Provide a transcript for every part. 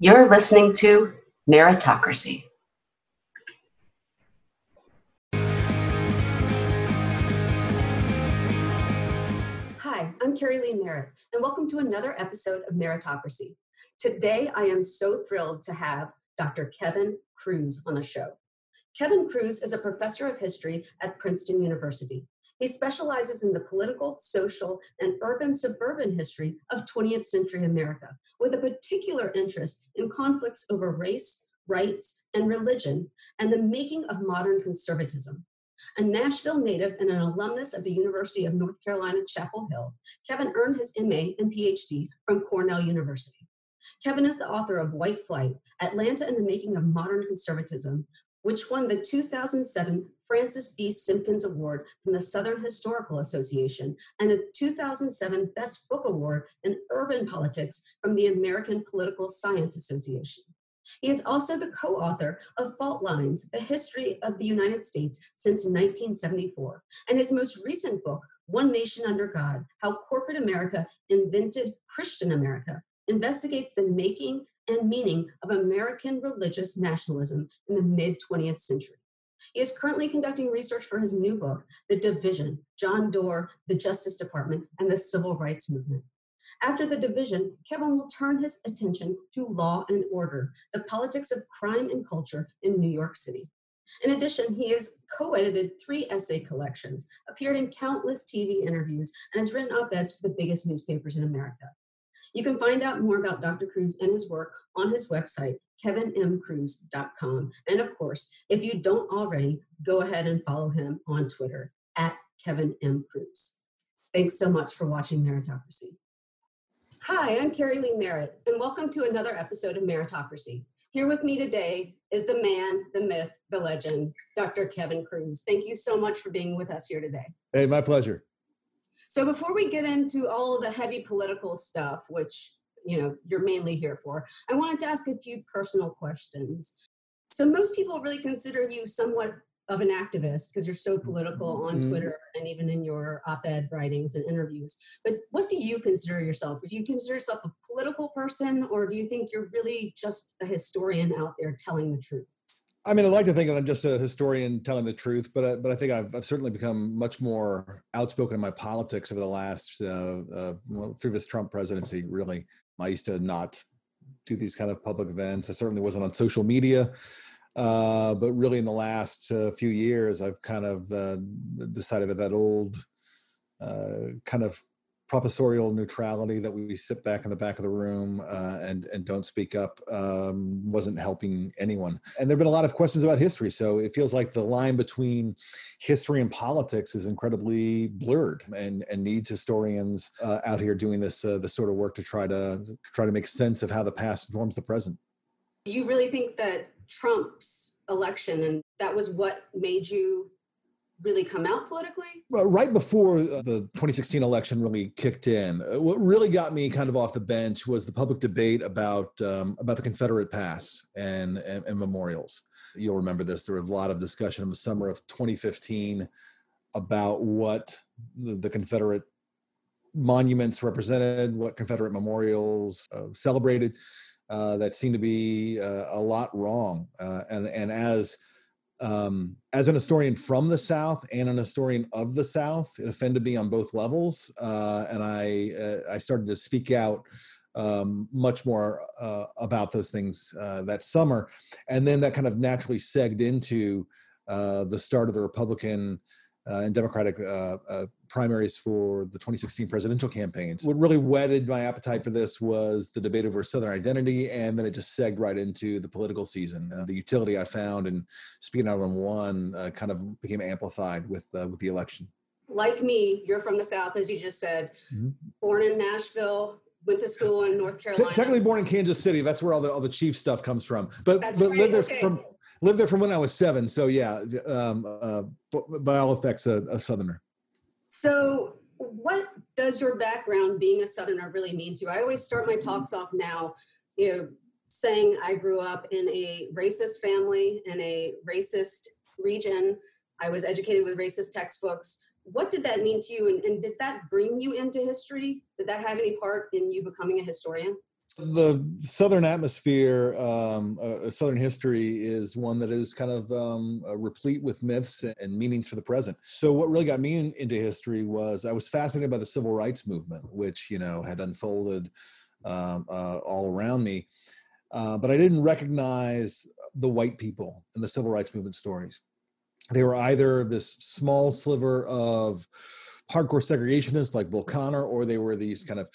You're listening to Meritocracy. Hi, I'm Keri Leigh Merritt, and welcome to another episode of Meritocracy. Today, I am so thrilled to have Dr. Kevin Kruse on the show. Kevin Kruse is a professor of history at Princeton University. He specializes in the political, social, and urban suburban history of 20th century America, with a particular interest in conflicts over race, rights, and religion, and the making of modern conservatism. A Nashville native and an alumnus of the University of North Carolina, Chapel Hill, Kevin earned his MA and PhD from Cornell University. Kevin is the author of White Flight Atlanta and the Making of Modern Conservatism, which won the 2007 Francis B. Simkins Award from the Southern Historical Association and a 2007 Best Book Award in Urban Politics from the American Political Science Association. He is also the co author of Fault Lines A History of the United States since 1974, and his most recent book, One Nation Under God How Corporate America Invented Christian America, investigates the making and meaning of American religious nationalism in the mid 20th century. He is currently conducting research for his new book, The Division John Doar, the Justice Department, and the Civil Rights Movement. After the division, Kevin will turn his attention to law and order, the politics of crime and culture in New York City. In addition, he has co edited three essay collections, appeared in countless TV interviews, and has written op eds for the biggest newspapers in America. You can find out more about Dr. Kruse and his work on his website, kevinmkruse.com. And of course, if you don't already, go ahead and follow him on Twitter at Kevin M. Kruse. Thanks so much for watching Meritocracy. Hi, I'm Keri Leigh Merritt, and welcome to another episode of Meritocracy. Here with me today is the man, the myth, the legend, Dr. Kevin Kruse. Thank you so much for being with us here today. Hey, my pleasure. So before we get into all the heavy political stuff, which you know you're mainly here for, I wanted to ask a few personal questions. So most people really consider you somewhat of an activist because you're so political on mm-hmm. Twitter and even in your op-ed writings and interviews. But what do you consider yourself? Do you consider yourself a political person or do you think you're really just a historian out there telling the truth? I mean, I like to think that I'm just a historian telling the truth, but I, but I think I've, I've certainly become much more outspoken in my politics over the last uh, uh, well, through this Trump presidency. Really, I used to not do these kind of public events. I certainly wasn't on social media, uh, but really in the last uh, few years, I've kind of uh, decided that that old uh, kind of professorial neutrality that we sit back in the back of the room uh, and and don't speak up um, wasn't helping anyone. And there've been a lot of questions about history, so it feels like the line between history and politics is incredibly blurred, and and needs historians uh, out here doing this uh, this sort of work to try to try to make sense of how the past informs the present. Do you really think that Trump's election and that was what made you really come out politically? Right before the 2016 election really kicked in, uh, what really got me kind of off the bench was the public debate about um, about the Confederate past and, and, and memorials. You'll remember this. There was a lot of discussion in the summer of 2015 about what the, the Confederate monuments represented, what Confederate memorials uh, celebrated. Uh, that seemed to be uh, a lot wrong, uh, and and as um, as an historian from the South and an historian of the South, it offended me on both levels, uh, and I uh, I started to speak out um, much more uh, about those things uh, that summer, and then that kind of naturally segged into uh, the start of the Republican uh, and Democratic uh, uh, primaries for the 2016 presidential campaigns. What really whetted my appetite for this was the debate over Southern identity, and then it just segged right into the political season. Uh, the utility I found in speaking out on one uh, kind of became amplified with uh, with the election. Like me, you're from the South, as you just said, mm-hmm. born in Nashville, went to school in North Carolina. technically born in Kansas City. That's where all the all the chief stuff comes from. But, but right. lived there okay. from lived there from when I was seven. So yeah, um, uh, by all effects, a, a Southerner. So, what does your background being a Southerner really mean to you? I always start my talks off now, you know, saying I grew up in a racist family in a racist region. I was educated with racist textbooks. What did that mean to you? And, and did that bring you into history? Did that have any part in you becoming a historian? The Southern atmosphere, um, uh, Southern history is one that is kind of um, uh, replete with myths and meanings for the present. So, what really got me in, into history was I was fascinated by the civil rights movement, which you know had unfolded um, uh, all around me, uh, but I didn't recognize the white people in the civil rights movement stories. They were either this small sliver of hardcore segregationists like Bull Connor, or they were these kind of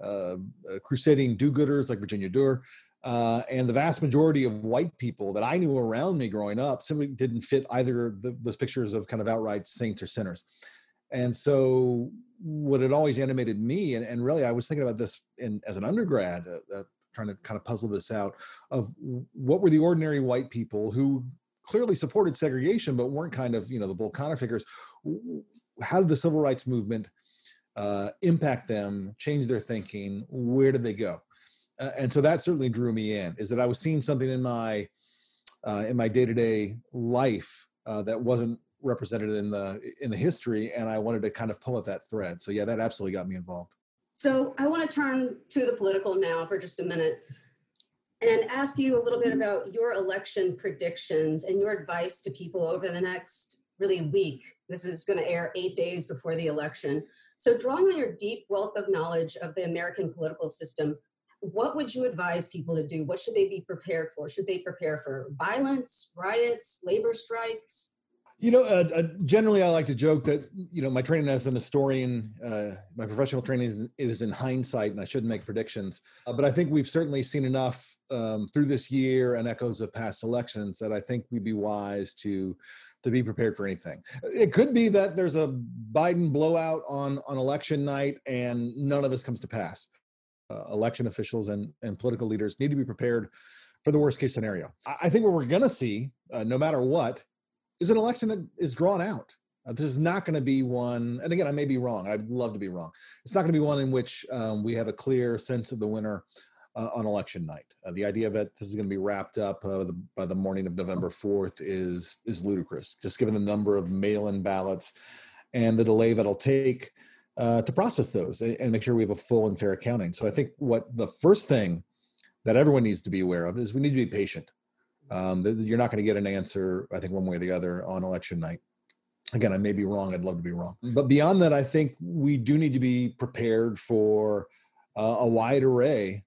uh, uh, crusading do-gooders like Virginia Durr. Uh, and the vast majority of white people that I knew around me growing up simply didn't fit either the, those pictures of kind of outright saints or sinners. And so, what had always animated me, and, and really, I was thinking about this in, as an undergrad, uh, uh, trying to kind of puzzle this out of what were the ordinary white people who clearly supported segregation, but weren't kind of, you know, the Bull Connor figures. How did the civil rights movement uh, impact them, change their thinking? Where did they go? Uh, and so that certainly drew me in. Is that I was seeing something in my uh, in my day to day life uh, that wasn't represented in the in the history, and I wanted to kind of pull at that thread. So yeah, that absolutely got me involved. So I want to turn to the political now for just a minute and ask you a little bit about your election predictions and your advice to people over the next really week. This is going to air eight days before the election. So, drawing on your deep wealth of knowledge of the American political system, what would you advise people to do? What should they be prepared for? Should they prepare for violence, riots, labor strikes? You know, uh, uh, generally, I like to joke that you know my training as an historian, uh, my professional training is in hindsight, and I shouldn't make predictions. Uh, but I think we've certainly seen enough um, through this year and echoes of past elections that I think we'd be wise to to be prepared for anything. It could be that there's a Biden blowout on on election night, and none of this comes to pass. Uh, election officials and and political leaders need to be prepared for the worst case scenario. I, I think what we're going to see, uh, no matter what is an election that is drawn out. Uh, this is not going to be one, and again, I may be wrong. I'd love to be wrong. It's not going to be one in which um, we have a clear sense of the winner uh, on election night. Uh, the idea that this is going to be wrapped up uh, the, by the morning of November 4th is is ludicrous, just given the number of mail-in ballots and the delay that'll take uh, to process those and, and make sure we have a full and fair accounting. So I think what the first thing that everyone needs to be aware of is we need to be patient. Um, you're not going to get an answer, I think, one way or the other on election night. Again, I may be wrong. I'd love to be wrong. But beyond that, I think we do need to be prepared for uh, a wide array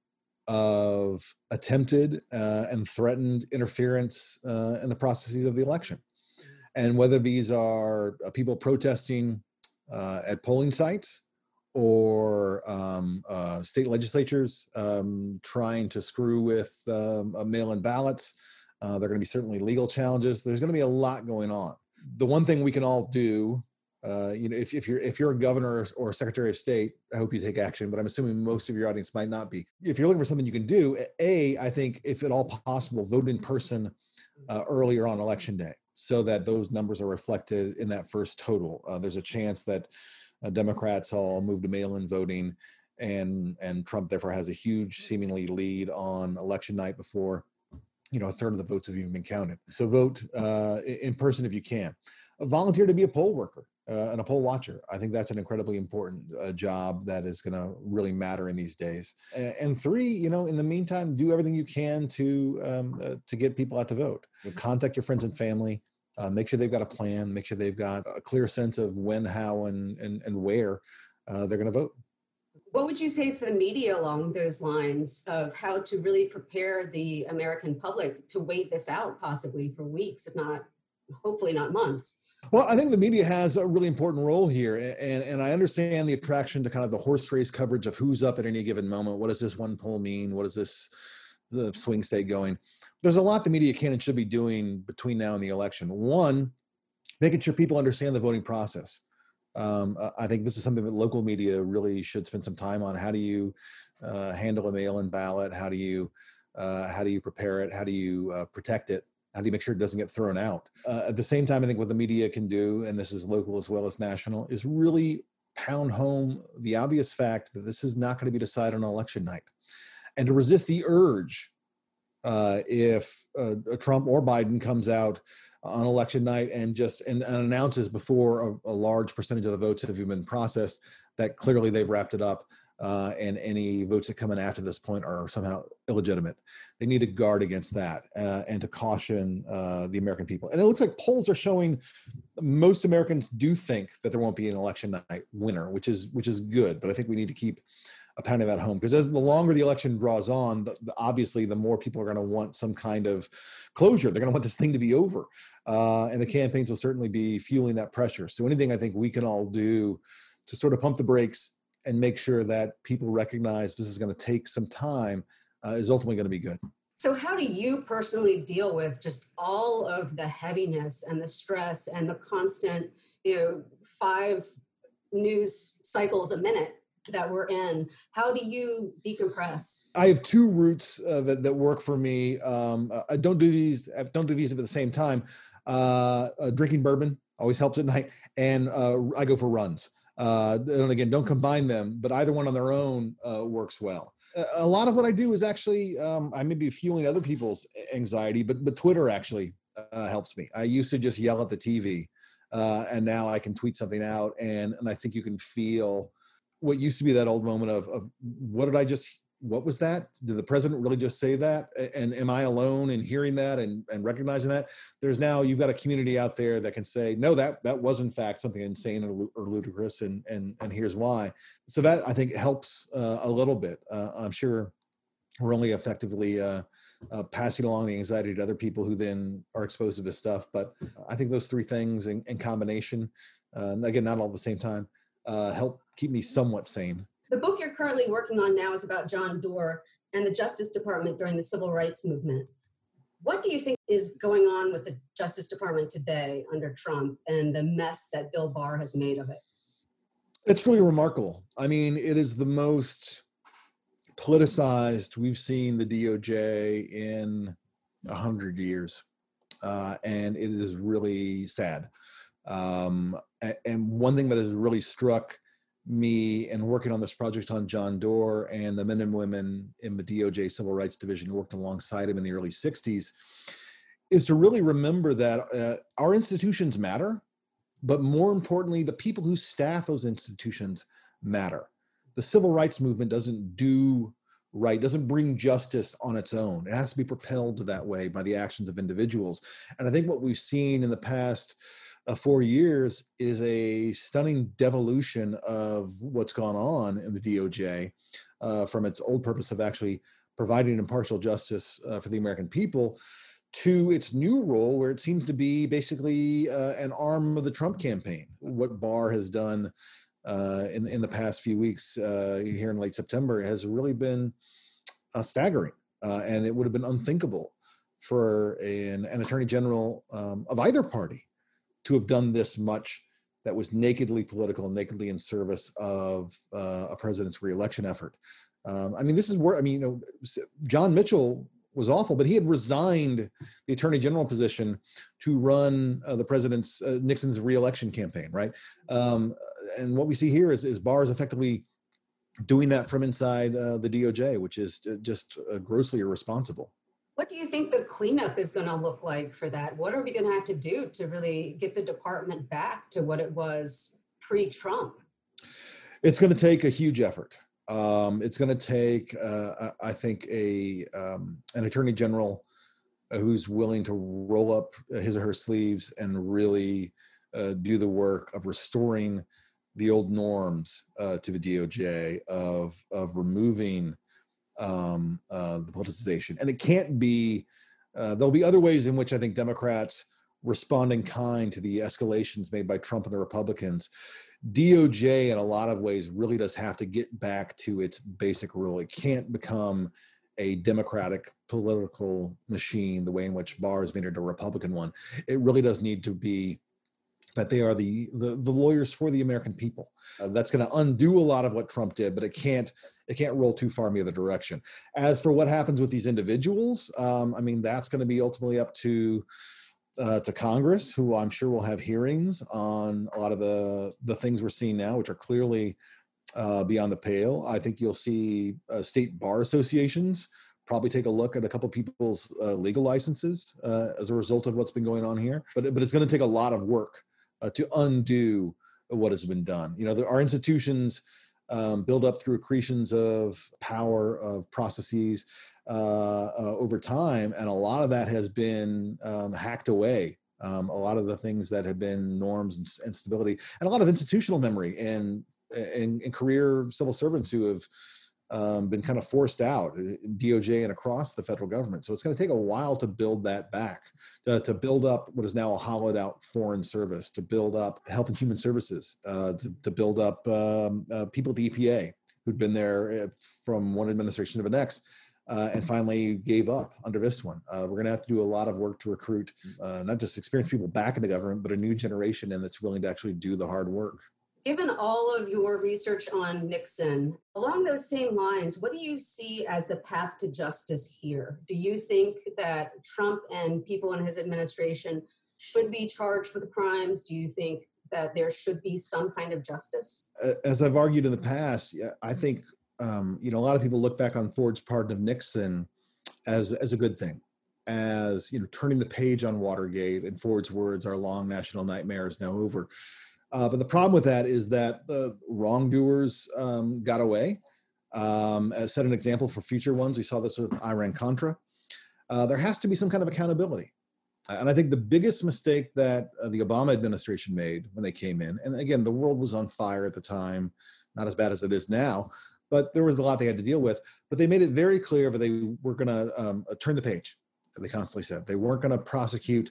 of attempted uh, and threatened interference uh, in the processes of the election. And whether these are uh, people protesting uh, at polling sites or um, uh, state legislatures um, trying to screw with um, mail in ballots uh, there are going to be certainly legal challenges. There's going to be a lot going on. The one thing we can all do, uh, you know, if, if you're if you're a governor or secretary of state, I hope you take action. But I'm assuming most of your audience might not be. If you're looking for something you can do, a, I think if at all possible, vote in person uh, earlier on election day, so that those numbers are reflected in that first total. Uh, there's a chance that uh, Democrats all move to mail-in voting, and and Trump therefore has a huge seemingly lead on election night before you know a third of the votes have even been counted so vote uh, in person if you can volunteer to be a poll worker uh, and a poll watcher. I think that's an incredibly important uh, job that is going to really matter in these days. And, three you know in the meantime do everything you can to um, uh, to get people out to vote. Contact your friends and family uh, make sure they've got a plan make sure they've got a clear sense of when how and and, and where uh, they're going to vote. What would you say to the media along those lines of how to really prepare the American public to wait this out possibly for weeks, if not, hopefully not months? Well, I think the media has a really important role here, and and I understand the attraction to kind of the horse race coverage of who's up at any given moment. What does this one poll mean? What does this the swing state going? There's a lot the media can and should be doing between now and the election. One, making sure people understand the voting process um, I think this is something that local media really should spend some time on. How do you uh, handle a mail-in ballot? How do you uh, how do you prepare it? How do you uh, protect it? How do you make sure it doesn't get thrown out? Uh, at the same time, I think what the media can do, and this is local as well as national, is really pound home the obvious fact that this is not going to be decided on election night, and to resist the urge uh, if uh, Trump or Biden comes out on election night and just and, and announces before a, a, large percentage of the votes have even been processed that clearly they've wrapped it up uh, and any votes that come in after this point are somehow illegitimate. They need to guard against that uh, and to caution uh, the American people. And it looks like polls are showing most Americans do think that there won't be an election night winner, which is which is good. But I think we need to keep a pounding that home because as the longer the election draws on, the, the, obviously the more people are going to want some kind of closure. They're going to want this thing to be over, uh, and the campaigns will certainly be fueling that pressure. So anything I think we can all do to sort of pump the brakes and make sure that people recognize this is going to take some time uh, is ultimately going to be good. So, how do you personally deal with just all of the heaviness and the stress and the constant, you know, five news cycles a minute that we're in? How do you decompress? I have two routes uh, that, that work for me. Um, I don't do these. I don't do these at the same time. Uh, uh, drinking bourbon always helps at night, and uh, I go for runs. Uh, and again, don't combine them, but either one on their own uh, works well. A lot of what I do is actually um, I may be fueling other people's anxiety, but but Twitter actually uh, helps me. I used to just yell at the TV, uh, and now I can tweet something out, and and I think you can feel what used to be that old moment of of what did I just what was that? Did the president really just say that? And am I alone in hearing that and, and recognizing that? There's now you've got a community out there that can say, no, that that was in fact something insane or, or ludicrous, and and and here's why. So that I think helps uh, a little bit. Uh, I'm sure we're only effectively uh, uh, passing along the anxiety to other people who then are exposed to this stuff. But I think those three things in, in combination, uh, again, not all at the same time, uh, help keep me somewhat sane. The book you're currently working on now is about John Doar and the Justice Department during the Civil Rights Movement. What do you think is going on with the Justice Department today under Trump and the mess that Bill Barr has made of it? It's really remarkable. I mean, it is the most politicized we've seen the DOJ in a hundred years, uh, and it is really sad. Um, and one thing that has really struck me and working on this project on John Doar and the men and women in the DOJ Civil Rights Division who worked alongside him in the early 60s is to really remember that uh, our institutions matter, but more importantly, the people who staff those institutions matter. The civil rights movement doesn't do right, doesn't bring justice on its own. It has to be propelled that way by the actions of individuals. And I think what we've seen in the past uh, four years is a stunning devolution of what's gone on in the DOJ uh, from its old purpose of actually providing impartial justice uh, for the American people to its new role, where it seems to be basically uh, an arm of the Trump campaign. What Barr has done uh, in in the past few weeks uh, here in late September has really been staggering, and it would have been unthinkable for an, an attorney general um, of either party to have done this much that was nakedly political, nakedly in service of uh, a president's reelection effort. Um, I mean, this is where I mean, you know, John Mitchell was awful, but he had resigned the attorney general position to run uh, the president's uh, Nixon's reelection campaign, right? Um, and what we see here is, is Barr is effectively doing that from inside uh, the DOJ, which is uh, just uh, grossly irresponsible. What do you think cleanup is going to look like for that? What are we going to have to do to really get the department back to what it was pre Trump? It's going to take a huge effort. Um, it's going to take, uh, I think, a um, an attorney general who's willing to roll up his or her sleeves and really uh, do the work of restoring the old norms uh, to the DOJ of of removing um, uh, the politicization. And it can't be, uh, there'll be other ways in which I think Democrats respond in kind to the escalations made by Trump and the Republicans. DOJ, in a lot of ways, really does have to get back to its basic rule. It can't become a democratic political machine the way in which Barr has made it a Republican one. It really does need to be that they are the the, the lawyers for the American people. Uh, that's going to undo a lot of what Trump did, but it can't it can't roll too far in the other direction. As for what happens with these individuals, um, I mean that's going to be ultimately up to uh, to Congress, who I'm sure will have hearings on a lot of the the things we're seeing now, which are clearly uh, beyond the pale. I think you'll see uh, state bar associations probably take a look at a couple people's uh, legal licenses uh, as a result of what's been going on here. But but it's going to take a lot of work uh, to undo what has been done. You know, our institutions um, build up through accretions of power of processes uh, uh, over time, and a lot of that has been um, hacked away. Um, a lot of the things that have been norms and, and, stability, and a lot of institutional memory and, and, and career civil servants who have um, been kind of forced out uh, DOJ and across the federal government. So it's going to take a while to build that back, to, to build up what is now a hollowed out foreign service, to build up health and human services, uh, to, to, build up um, uh, people at the EPA who'd been there uh, from one administration to the next. Uh, and finally gave up under this one. Uh, we're going to have to do a lot of work to recruit not just experienced people back in the government, but a new generation and that's willing to actually do the hard work. Given all of your research on Nixon, along those same lines, what do you see as the path to justice here? Do you think that Trump and people in his administration should be charged with crimes? Do you think that there should be some kind of justice? As I've argued in the past, I think um, you know a lot of people look back on Ford's pardon of Nixon as as a good thing, as you know turning the page on Watergate. In Ford's words, "Our long national nightmare is now over." Uh, but the problem with that is that the wrongdoers um, got away. Um, set an example for future ones, we saw this with Iran Contra. Uh, there has to be some kind of accountability. And I think the biggest mistake that uh, the Obama administration made when they came in, and again, the world was on fire at the time, not as bad as it is now, but there was a lot they had to deal with. But they made it very clear that they were going to um, turn the page. They constantly said they weren't going to prosecute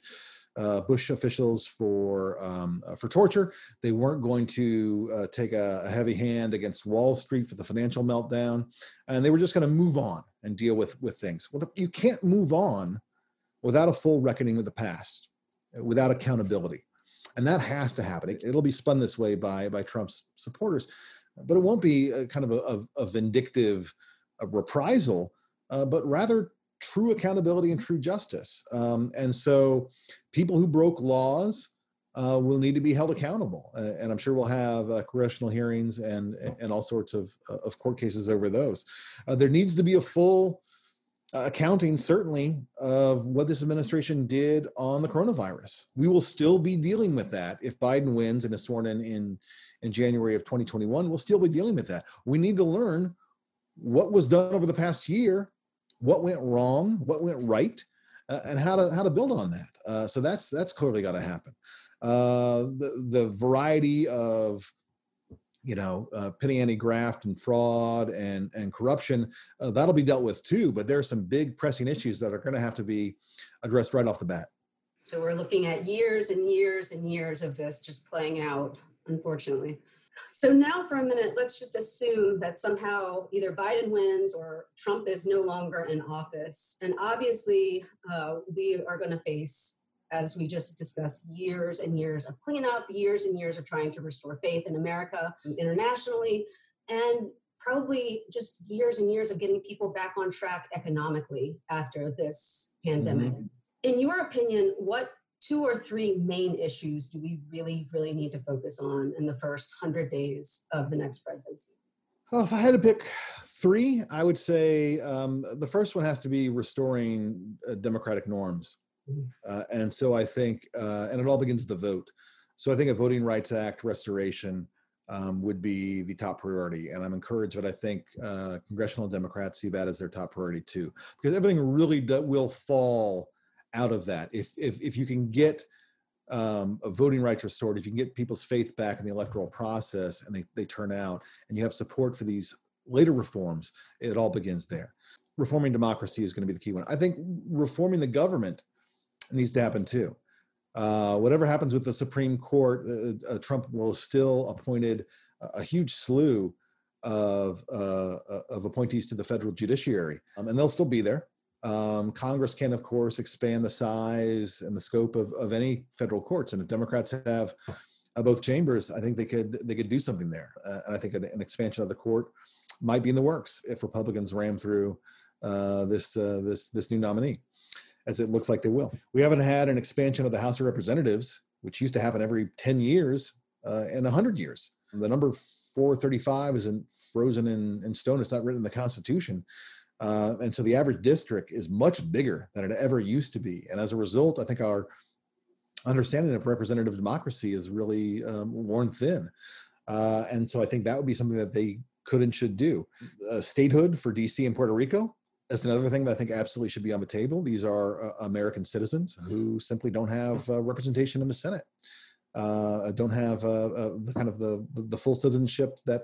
uh, Bush officials for um, uh, for torture. They weren't going to uh, take a, a, heavy hand against Wall Street for the financial meltdown, and they were just going to move on and deal with with things. Well, you can't move on without a full reckoning with the past, without accountability, and that has to happen. It, will be spun this way by by Trump's supporters, but it won't be a, kind of a, a, a vindictive a reprisal, uh, but rather true accountability and true justice. Um, and so people who broke laws uh, will need to be held accountable. Uh, and I'm sure we'll have uh, congressional hearings and, and all sorts of, of court cases over those. Uh, there needs to be a full uh, accounting, certainly, of what this administration did on the coronavirus. We will still be dealing with that if Biden wins and is sworn in in, in January of 2021. We'll still be dealing with that. We need to learn what was done over the past year what went wrong, what went right, uh, and how to how to build on that. Uh, so that's that's clearly got to happen. Uh, the the variety of you know uh, penny ante graft and fraud and and corruption uh, that'll be dealt with too. But there are some big pressing issues that are going to have to be addressed right off the bat. So we're looking at years and years and years of this just playing out, unfortunately. So now for a minute, let's just assume that somehow either Biden wins or Trump is no longer in office. And obviously, uh, we are going to face, as we just discussed, years and years of cleanup, years and years of trying to restore faith in America internationally, and probably just years and years of getting people back on track economically after this pandemic. Mm-hmm. In your opinion, what two or three main issues do we really, really need to focus on in the first 100 days of the next presidency? If I had to pick three, I would say um, the first one has to be restoring uh, democratic norms. Mm-hmm. Uh, and so I think, uh, and it all begins with the vote. So I think a Voting Rights Act restoration um, would be the top priority. And I'm encouraged that I think uh, congressional Democrats see that as their top priority too, because everything really do, will fall out of that. If if if you can get um, voting rights restored, if you can get people's faith back in the electoral process and they, they turn out and you have support for these later reforms, it all begins there. Reforming democracy is going to be the key one. I think reforming the government needs to happen too. Uh, whatever happens with the Supreme Court, uh, uh, Trump will still appointed a, a huge slew of uh, uh, of appointees to the federal judiciary, um, and they'll still be there. Um, Congress can, of course, expand the size and the scope of, of any federal courts, and if Democrats have uh, both chambers, I think they could they could do something there. Uh, and I think an, an, expansion of the court might be in the works if Republicans ram through uh, this uh, this this new nominee, as it looks like they will. We haven't had an expansion of the House of Representatives, which used to happen every ten years uh, in hundred years. The number 435 isn't frozen in, in stone. It's not written in the Constitution. Uh, and so the average district is much bigger than it ever used to be. And as a result, I think our understanding of representative democracy is really um, worn thin. Uh, and so I think that would be something that they could and should do. Uh, statehood for DC and Puerto Rico. That's another thing that I think absolutely should be on the table. These are uh, American citizens who simply don't have uh, representation in the Senate, uh, don't have uh, the kind of the, the full citizenship that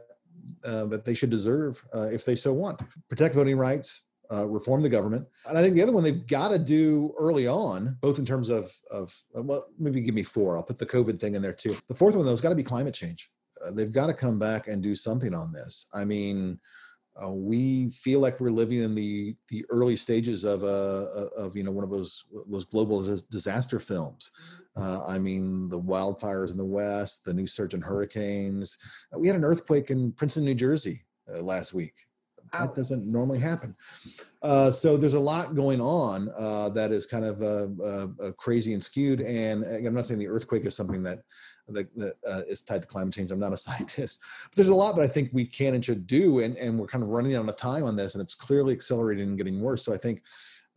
that they should deserve if they so want. Protect voting rights, uh, reform the government. And I think the other one they've got to do early on, both in terms of of well, maybe give me four. I'll put the COVID thing in there too. The fourth one though has got to be climate change. Uh, they've got to come back and do something on this. I mean, uh, we feel like we're living in the the early stages of a uh, of you know one of those those global disaster films. Uh, I mean, the wildfires in the west, the new surge in hurricanes. We had an earthquake in Princeton, New Jersey uh, last week. That doesn't normally happen. Uh, so there's a lot going on uh, that is kind of uh, uh, uh crazy and skewed. And I'm not saying the earthquake is something that that, that uh, is tied to climate change. I'm not a scientist, but there's a lot that I think we can and should do. And, and we're kind of running out of time on this, and it's clearly accelerating and getting worse. So I think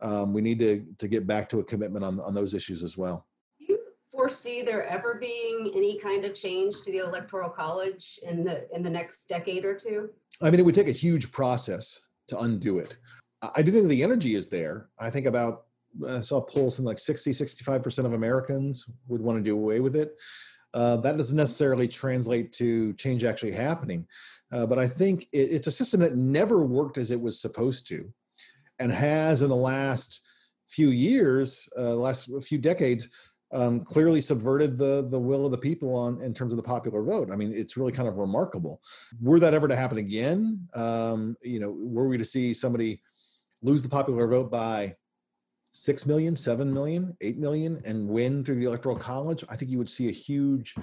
um, we need to to get back to a commitment on on those issues as well Do you foresee there ever being any kind of change to the electoral college in the in the next decade or two? I mean, it would take a huge process to undo it. I do think the energy is there. I think about I saw polls poll something like 60, 65% of Americans would want to do away with it. Uh, that doesn't necessarily translate to change actually happening. Uh, but I think it, it's a system that never worked as it was supposed to and has in the last few years, uh, last few decades, um, clearly subverted the the will of the people on in terms of the popular vote. I mean, it's really kind of remarkable. Were that ever to happen again, um, you know, were we to see somebody lose the popular vote by six million, seven million, eight million, and win through the electoral college, I think you would see a huge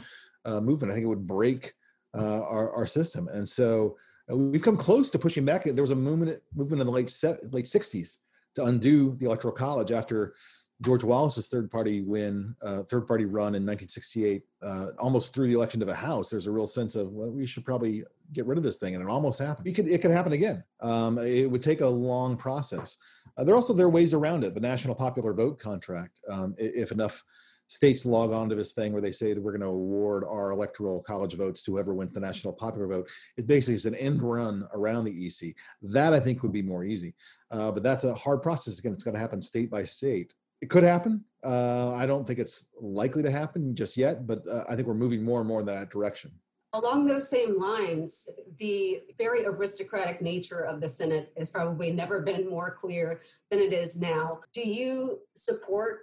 uh, movement. I think it would break uh, our, our system. And so uh, we've come close to pushing back. There was a movement movement in the late late '60s to undo the electoral college after George Wallace's third party win, uh, third party run in 1968, uh, almost through the election to the House, there's a real sense of well, we should probably get rid of this thing, and it almost happened. It could it could happen again. Um, it would take a long process. Uh, there also there are ways around it. The national popular vote contract, um, if enough states log on to this thing where they say that we're going to award our electoral college votes to whoever wins the national popular vote. It basically is an end run around the EC. That I think would be more easy, uh, but that's a hard process. Again, it's going to happen state by state it could happen. Uh, I don't think it's likely to happen just yet, but uh, I think we're moving more and more in that direction. Along those same lines, the very aristocratic nature of the Senate has probably never been more clear than it is now. Do you support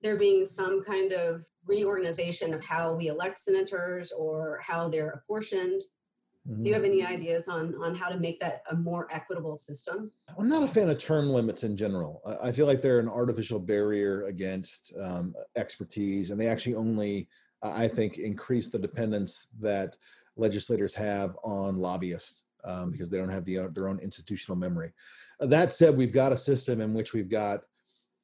there being some kind of reorganization of how we elect senators or how they're apportioned? Mm-hmm. Do you have any ideas on on how to make that a more equitable system? I'm not a fan of term limits in general. I feel like they're an artificial barrier against um, expertise, and they actually only, I think, increase the dependence that legislators have on lobbyists um, because they don't have the, their own institutional memory. That said, we've got a system in which we've got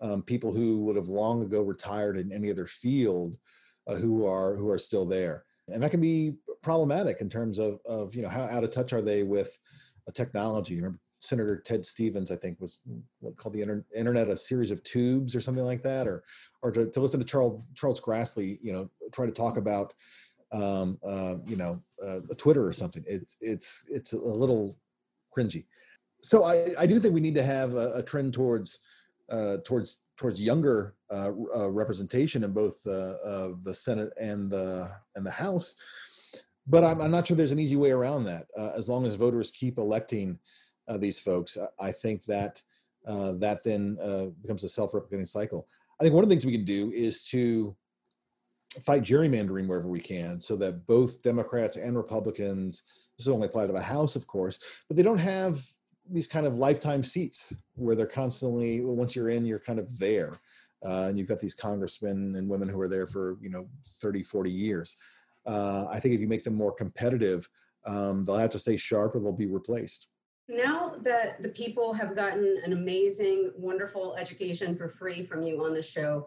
um, people who would have long ago retired in any other field uh, who are who are still there. And that can be problematic in terms of, of you know how out of touch are they with a technology? Remember senator ted stevens i think was what called the inter- internet a series of tubes or something like that? Or or to, to listen to charles charles grassley you know try to talk about um, uh, you know uh, twitter or something it's it's it's a little cringy so i i do think we need to have a, a trend towards uh, towards towards younger uh, uh, representation in both uh, the Senate and the and the House. But I'm, I'm not sure there's an easy way around that. Uh, as long as voters keep electing uh, these folks, I think that that then becomes a self-replicating cycle. I think one of the things we can do is to fight gerrymandering wherever we can, so that both Democrats and Republicans. This only apply to the House, of course, but they don't have these kind of lifetime seats where they're constantly once you're in you're kind of there uh, and you've got these congressmen and women who are there for you know 30 40 years uh, i think if you make them more competitive um, they'll have to stay sharp or they'll be replaced now that the people have gotten an amazing wonderful education for free from you on the show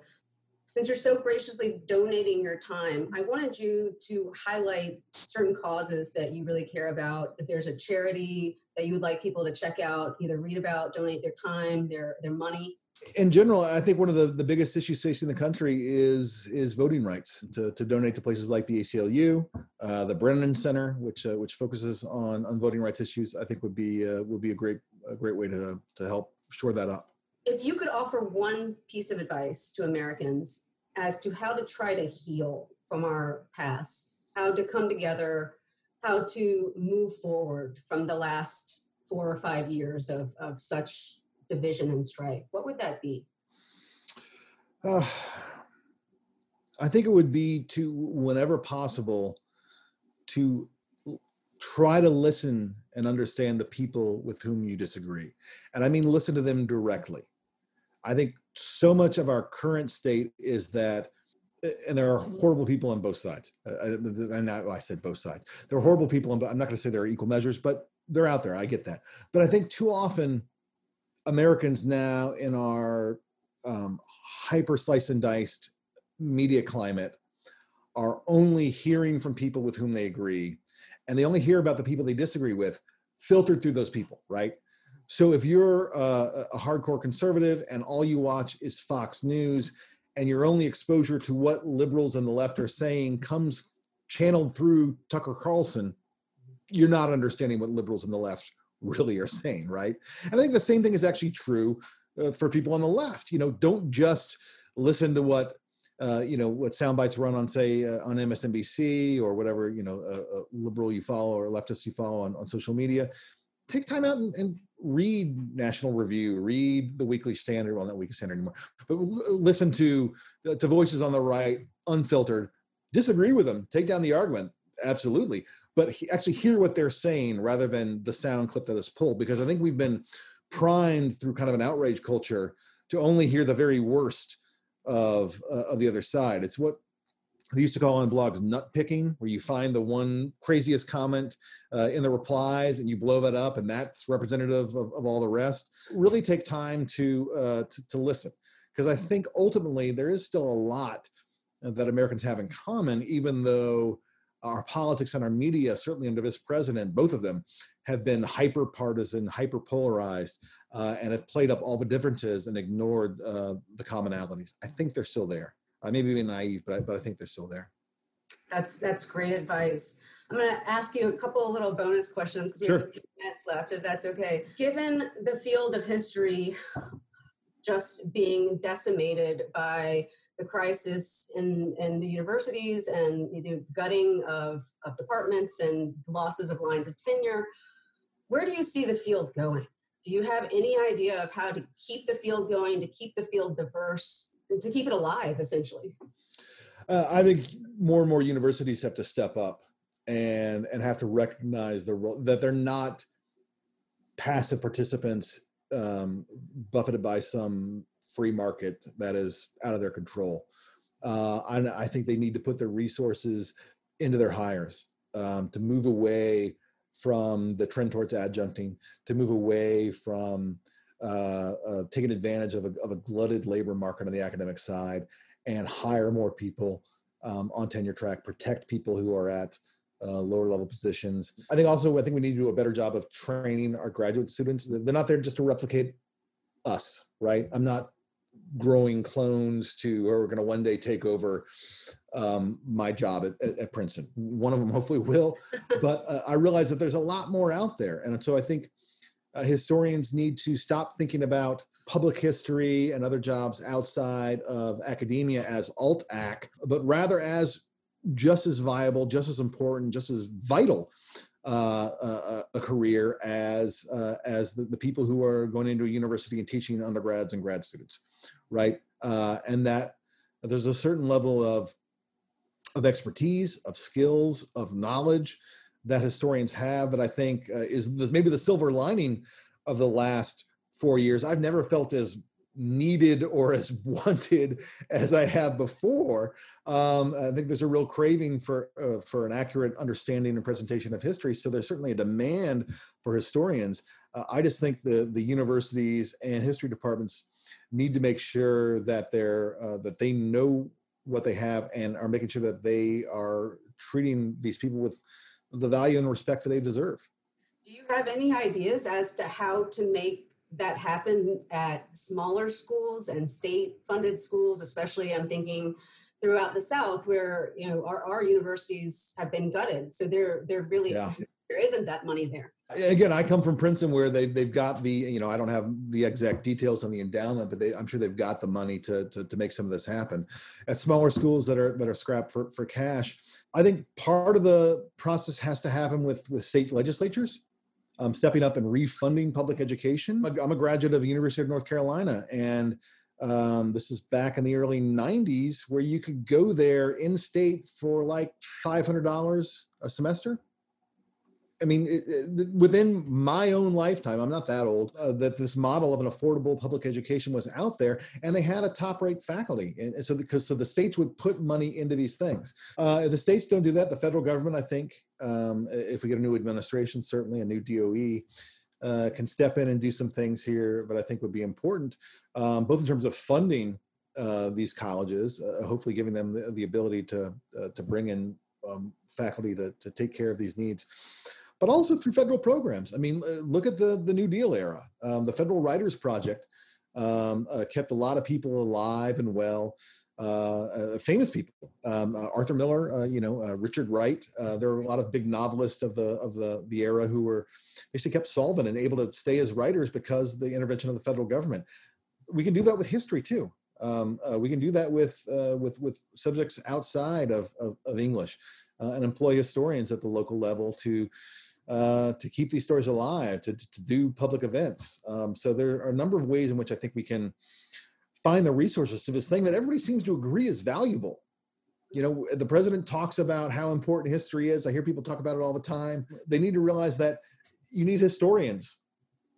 since you're so graciously donating your time, I wanted you to highlight certain causes that you really care about. If there's a charity that you would like people to check out, either read about, donate their time, their their money, in general, I think one of the, the biggest issues facing the country is is voting rights. To, to donate to places like the ACLU, uh, the Brennan Center, which uh, which focuses on, on voting rights issues, I think would be uh, would be a great a great way to to help shore that up. If you could offer one piece of advice to Americans as to how to try to heal from our past, how to come together, how to move forward from the last four or five years of, of such division and strife, what would that be? Uh, I think it would be to, whenever possible, to try to listen and understand the people with whom you disagree. And I mean, listen to them directly. I think so much of our current state is that, and there are horrible people on both sides. And I, I said both sides. There are horrible people, and I'm not going to say there are equal measures, but they're out there. I get that. But I think too often Americans now in our um, hyper slice and diced media climate are only hearing from people with whom they agree, and they only hear about the people they disagree with, filtered through those people, right? So if you're a, a hardcore conservative and all you watch is Fox News, and your only exposure to what liberals and the left are saying comes channeled through Tucker Carlson, you're not understanding what liberals and the left really are saying, right? And I think the same thing is actually true uh, for people on the left. You know, don't just listen to what uh, you know what sound bites run on, say, uh, on MSNBC or whatever you know, liberal you follow or leftist you follow on, on social media. Take time out and, and, read National Review, read the Weekly Standard. Well, not Weekly Standard anymore, but listen to uh, to voices on the right, unfiltered. Disagree with them. Take down the argument. Absolutely, but he, actually hear what they're saying rather than the sound clip that is pulled because i think we've been primed through kind of an outrage culture to only hear the very worst of uh, of the other side it's what they used to call on blogs nut picking where you find the one craziest comment uh, in the replies and you blow that up and that's representative of, of all the rest really take time to uh, to, to listen because i think ultimately there is still a lot that americans have in common even though our politics and our media, certainly under this president, both of them have been hyper partisan, hyper polarized, uh, and have played up all the differences and ignored uh, the commonalities. I think they're still there. Uh, I may be naive, but I, but I think they're still there. That's that's great advice. I'm going to ask you a couple of little bonus questions because sure. we have a few minutes left, if that's okay. Given the field of history just being decimated by the crisis in, in the universities and the gutting of, of departments and losses of lines of tenure. Where do you see the field going? Do you have any idea of how to keep the field going, to keep the field diverse, to keep it alive, essentially? Uh, I think more and more universities have to step up and and have to recognize the role that they're not passive participants um, buffeted by some free market that is out of their control. Uh, and I think they need to put their resources into their hires um, to move away from the trend towards adjuncting, to move away from uh, uh, taking advantage of a, of a, glutted labor market on the academic side and hire more people um, on tenure track, protect people who are at uh, lower level positions. I think also, I think we need to do a better job of training our graduate students. They're not there just to replicate us, right? I'm not growing clones to or are going to one day take over um, my job at, at, at, Princeton. One of them hopefully will, but uh, I realize that there's a lot more out there, and so I think uh, historians need to stop thinking about public history and other jobs outside of academia as alt ac, but rather as just as viable, just as important, just as vital uh, a, a, career as uh, as the, the, people who are going into a university and teaching undergrads and grad students, right? Uh, and that there's a certain level of of expertise, of skills, of knowledge that historians have that I think uh, is maybe the silver lining of the last four years. I've never felt as needed or as wanted as I have before. Um, I think there's a real craving for uh, for an accurate understanding and presentation of history. So there's certainly a demand for historians. Uh, I just think the the universities and history departments need to make sure that they're uh, that they know what they have and are making sure that they are treating these people with the value and respect that they deserve. Do you have any ideas as to how to make that happen at smaller schools and state funded schools, especially I'm thinking throughout the South where, you know, our, our universities have been gutted. So they're, they're really, yeah. there isn't that money there. Again, I come from Princeton where they, they've got the, you know, I don't have the exact details on the endowment, but they, I'm sure they've got the money to, to, to make some of this happen. At smaller schools that are, that are scrapped for, for cash, I think part of the process has to happen with, with state legislatures um, stepping up and refunding public education. I'm a graduate of the University of North Carolina, and um, this is back in the early 90s where you could go there in state for like $500 a semester I mean, it, it, within my own lifetime, I'm not that old, uh, that this model of an affordable public education was out there, and they had a top-rate faculty, and, and so because so the states would put money into these things. Uh, the states don't do that. The federal government, I think, um, if we get a new administration, certainly a new DOE. Uh, can step in and do some things here, but I think would be important, um, both in terms of funding uh, these colleges, uh, hopefully giving them the, the ability to uh, to bring in um, faculty to, to take care of these needs but also through federal programs. I mean, uh, look at the, the New Deal era. Um, the Federal Writers Project um, uh, kept a lot of people alive and well. Uh, uh, famous people, um, uh, Arthur Miller, uh, you know, Richard Wright. there were a lot of big novelists of the of the the era who were basically kept solvent and able to stay as writers because of the intervention of the federal government. We can do that with history too. Um, we can do that with with with subjects outside of of, of English, and employ historians at the local level to uh, to keep these stories alive, to, to do public events. Um, so there are a number of ways in which I think we can find the resources to this thing that everybody seems to agree is valuable. You know, the president talks about how important history is. I hear people talk about it all the time. They need to realize that you need historians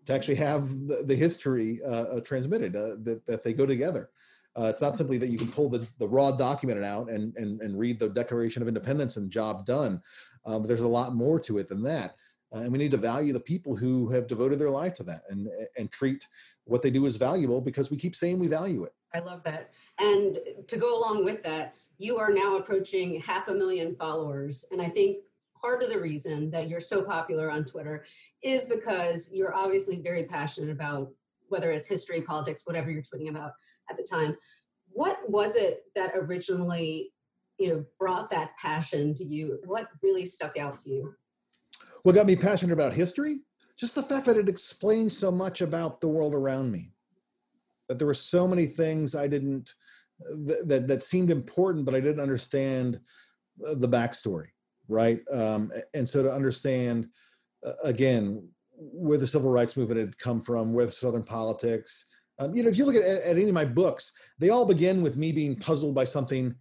to actually have the, the history uh, uh transmitted, uh, that, that they go together. Uh, it's not simply that you can pull the, the raw document out and, and, and read the Declaration of Independence and job done. Uh, but there's a lot more to it than that. Uh, and we need to value the people who have devoted their life to that and, and treat what they do as valuable because we keep saying we value it. I love that. And to go along with that, you are now approaching half a million followers. And I think part of the reason that you're so popular on Twitter is because you're obviously very passionate about whether it's history, politics, whatever you're tweeting about at the time. What was it that originally, you know, brought that passion to you? What really stuck out to you? What got me passionate about history? Just the fact that it explained so much about the world around me. That there were so many things I didn't that that, that seemed important, but I didn't understand uh, the backstory, right? Um, and so to understand, uh, again, where the civil rights movement had come from, where Southern politics, um, you know, if you look at, at any of my books, they all begin with me being puzzled by something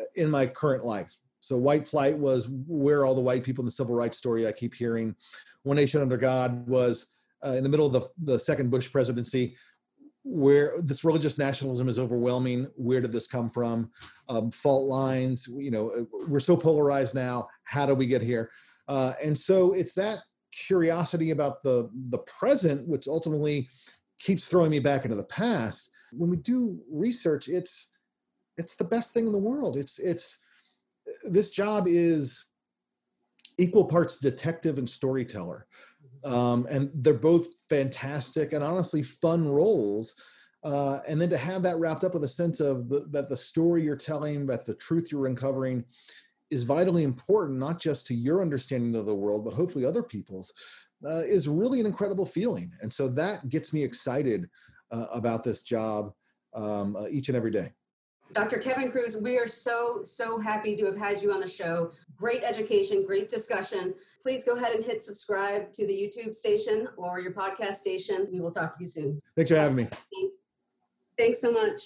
uh, in my current life. So white flight was where all the white people in the civil rights story I keep hearing. One Nation Under God was uh, in the middle of the, the second Bush presidency, where this religious nationalism is overwhelming. Where did this come from? Um, fault lines. You know, uh, we're so polarized now. How do we get here? Uh, and so it's that curiosity about the the present, which ultimately keeps throwing me back into the past. When we do research, it's it's the best thing in the world. It's it's this job is equal parts detective and storyteller. Um, and they're both fantastic and honestly fun roles. Uh, and then to have that wrapped up with a sense of the, that the story you're telling, that the truth you're uncovering is vitally important, not just to your understanding of the world, but hopefully other people's uh, is really an incredible feeling. And so that gets me excited uh, about this job um, uh, each and every day. Dr. Kevin Kruse, we are so, so happy to have had you on the show. Great education, great discussion. Please go ahead and hit subscribe to the YouTube station or your podcast station. We will talk to you soon. Thanks for having me. Thanks so much.